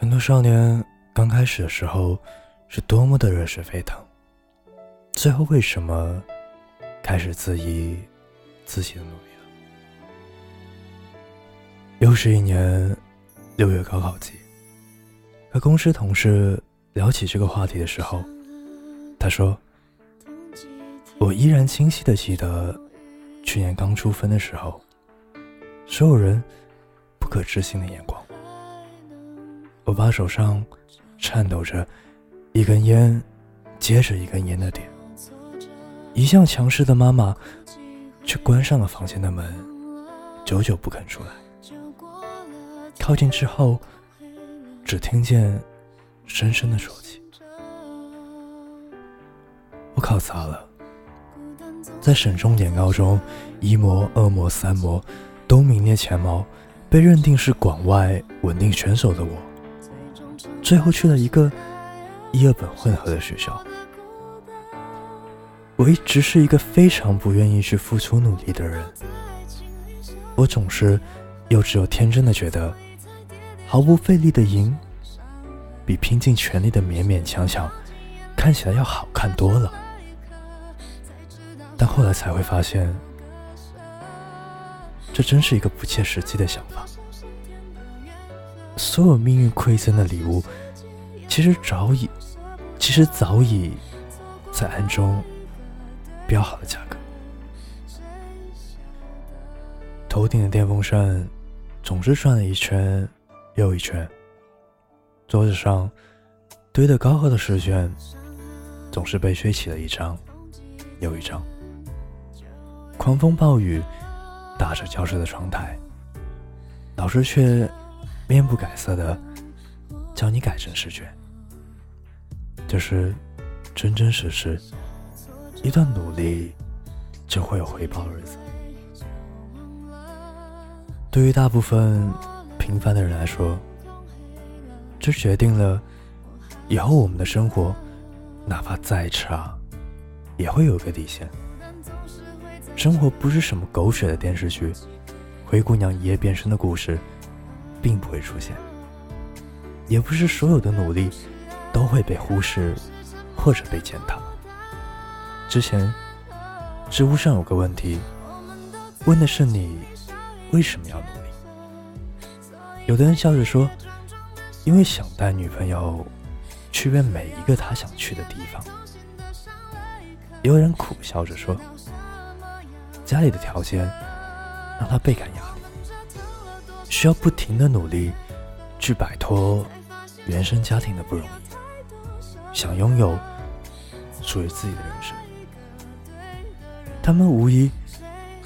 很多少年刚开始的时候是多么的热血沸腾，最后为什么开始质疑自己的努力了？又是一年六月高考季，和公司同事聊起这个话题的时候，他说：“我依然清晰的记得去年刚出分的时候，所有人不可置信的眼光。”我把手上颤抖着一根烟接着一根烟的点，一向强势的妈妈却关上了房间的门，久久不肯出来。靠近之后，只听见深深的啜泣。我考砸了，在省重点高中，一模、二模、三模都名列前茅，被认定是广外稳定选手的我。最后去了一个一二本混合的学校。我一直是一个非常不愿意去付出努力的人。我总是幼稚又天真的觉得，毫不费力的赢，比拼尽全力的勉勉强强，看起来要好看多了。但后来才会发现，这真是一个不切实际的想法。所有命运馈赠的礼物，其实早已，其实早已在暗中标好了价格。头顶的电风扇总是转了一圈又一圈，桌子上堆得高高的试卷总是被吹起了一张又一张。狂风暴雨打着教室的窗台，老师却。面不改色的教你改成试卷，就是真真实实一段努力就会有回报的日子。对于大部分平凡的人来说，这决定了以后我们的生活哪怕再差，也会有个底线。生活不是什么狗血的电视剧，灰姑娘一夜变身的故事。并不会出现，也不是所有的努力都会被忽视或者被践踏。之前，知乎上有个问题，问的是你为什么要努力？有的人笑着说，因为想带女朋友去遍每一个她想去的地方。也有人苦笑着说，家里的条件让他倍感压力。需要不停的努力，去摆脱原生家庭的不容易，想拥有属于自己的人生。他们无疑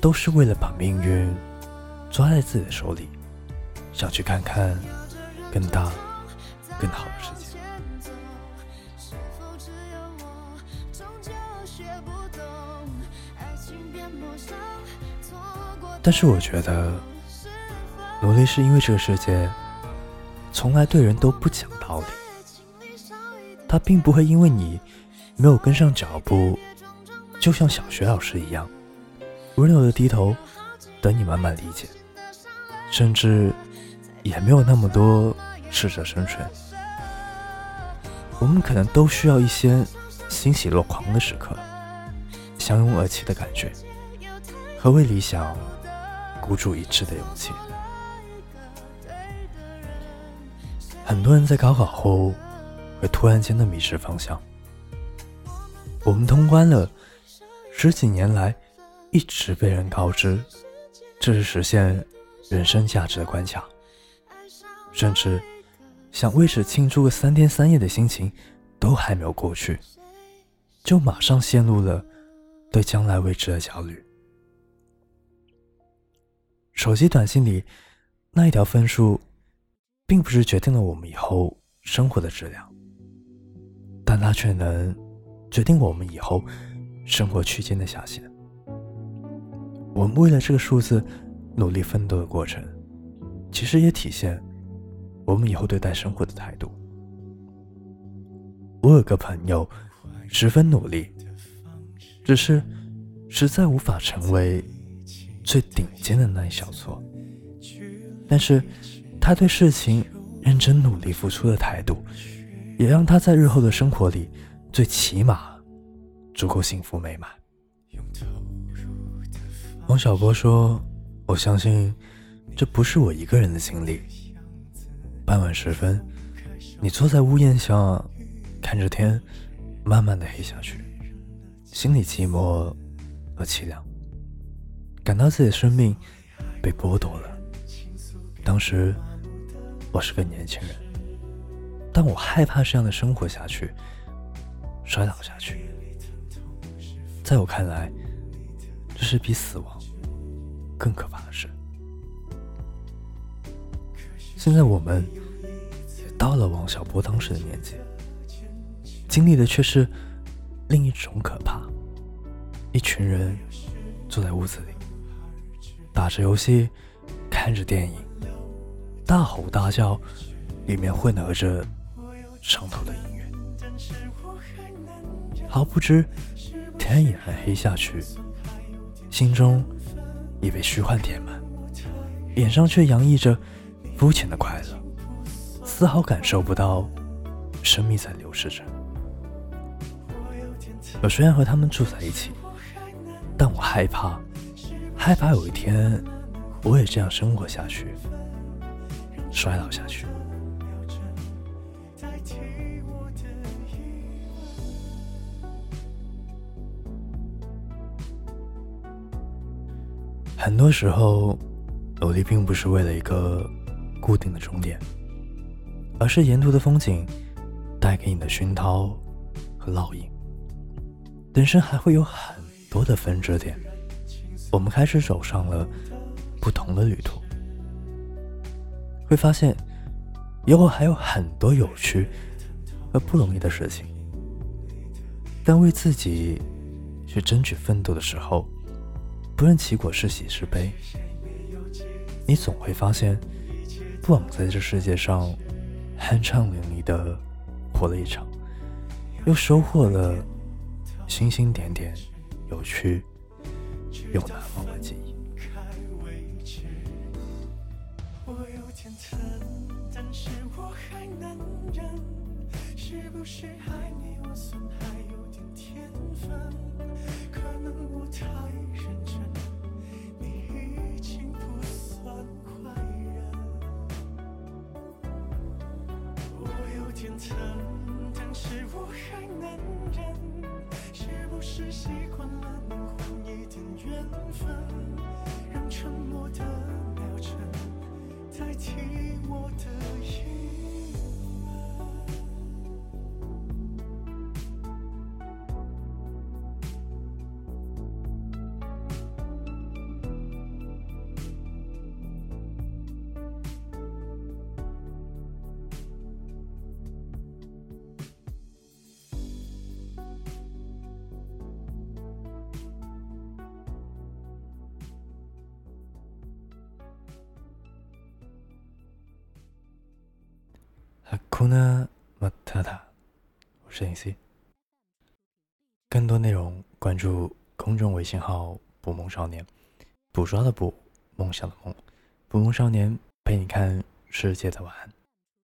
都是为了把命运抓在自己的手里，想去看看更大、更好的世界。但是我觉得。努力是因为这个世界从来对人都不讲道理，他并不会因为你没有跟上脚步，就像小学老师一样温柔的低头等你慢慢理解，甚至也没有那么多适者生存。我们可能都需要一些欣喜若狂的时刻，相拥而泣的感觉，和为理想孤注一掷的勇气。很多人在高考后会突然间的迷失方向。我们通关了，十几年来一直被人告知这是实现人生价值的关卡，甚至想为此庆祝个三天三夜的心情都还没有过去，就马上陷入了对将来未知的焦虑。手机短信里那一条分数。并不是决定了我们以后生活的质量，但它却能决定我们以后生活区间的下限。我们为了这个数字努力奋斗的过程，其实也体现我们以后对待生活的态度。我有个朋友十分努力，只是实在无法成为最顶尖的那一小撮，但是。他对事情认真努力付出的态度，也让他在日后的生活里，最起码足够幸福美满。王小波说：“我相信，这不是我一个人的经历。傍晚时分，你坐在屋檐下，看着天慢慢的黑下去，心里寂寞和凄凉，感到自己的生命被剥夺了。当时我是个年轻人，但我害怕这样的生活下去，衰老下去。在我看来。”这是比死亡更可怕的事。现在我们也到了王小波当时的年纪，经历的却是另一种可怕。一群人坐在屋子里，打着游戏，看着电影，大吼大叫，里面混合着上头的音乐，毫不知天也暗黑下去。心中已被虚幻填满，脸上却洋溢着肤浅的快乐，丝毫感受不到生命在流逝着。我虽然和他们住在一起，但我害怕，害怕有一天我也这样生活下去，衰老下去。很多时候，努力并不是为了一个固定的终点，而是沿途的风景带给你的熏陶和烙印。人生还会有很多的分支点，我们开始走上了不同的旅途，会发现以后还有很多有趣和不容易的事情。但为自己去争取奋斗的时候。不论其果是喜是悲，你总会发现，不枉在这世界上酣畅淋漓的活了一场，又收获了星星点点有趣又难忘的记忆。我有点疼，但是我还能忍。是不是爱你，我算还有点天分，可能我太认真，你已经不算坏人。我有点疼，但是我还能忍。代替我的眼库纳马塔塔，我是影 C。更多内容关注公众微信号“捕梦少年”，捕捉的捕，梦想的梦，捕梦少年陪你看世界的晚安。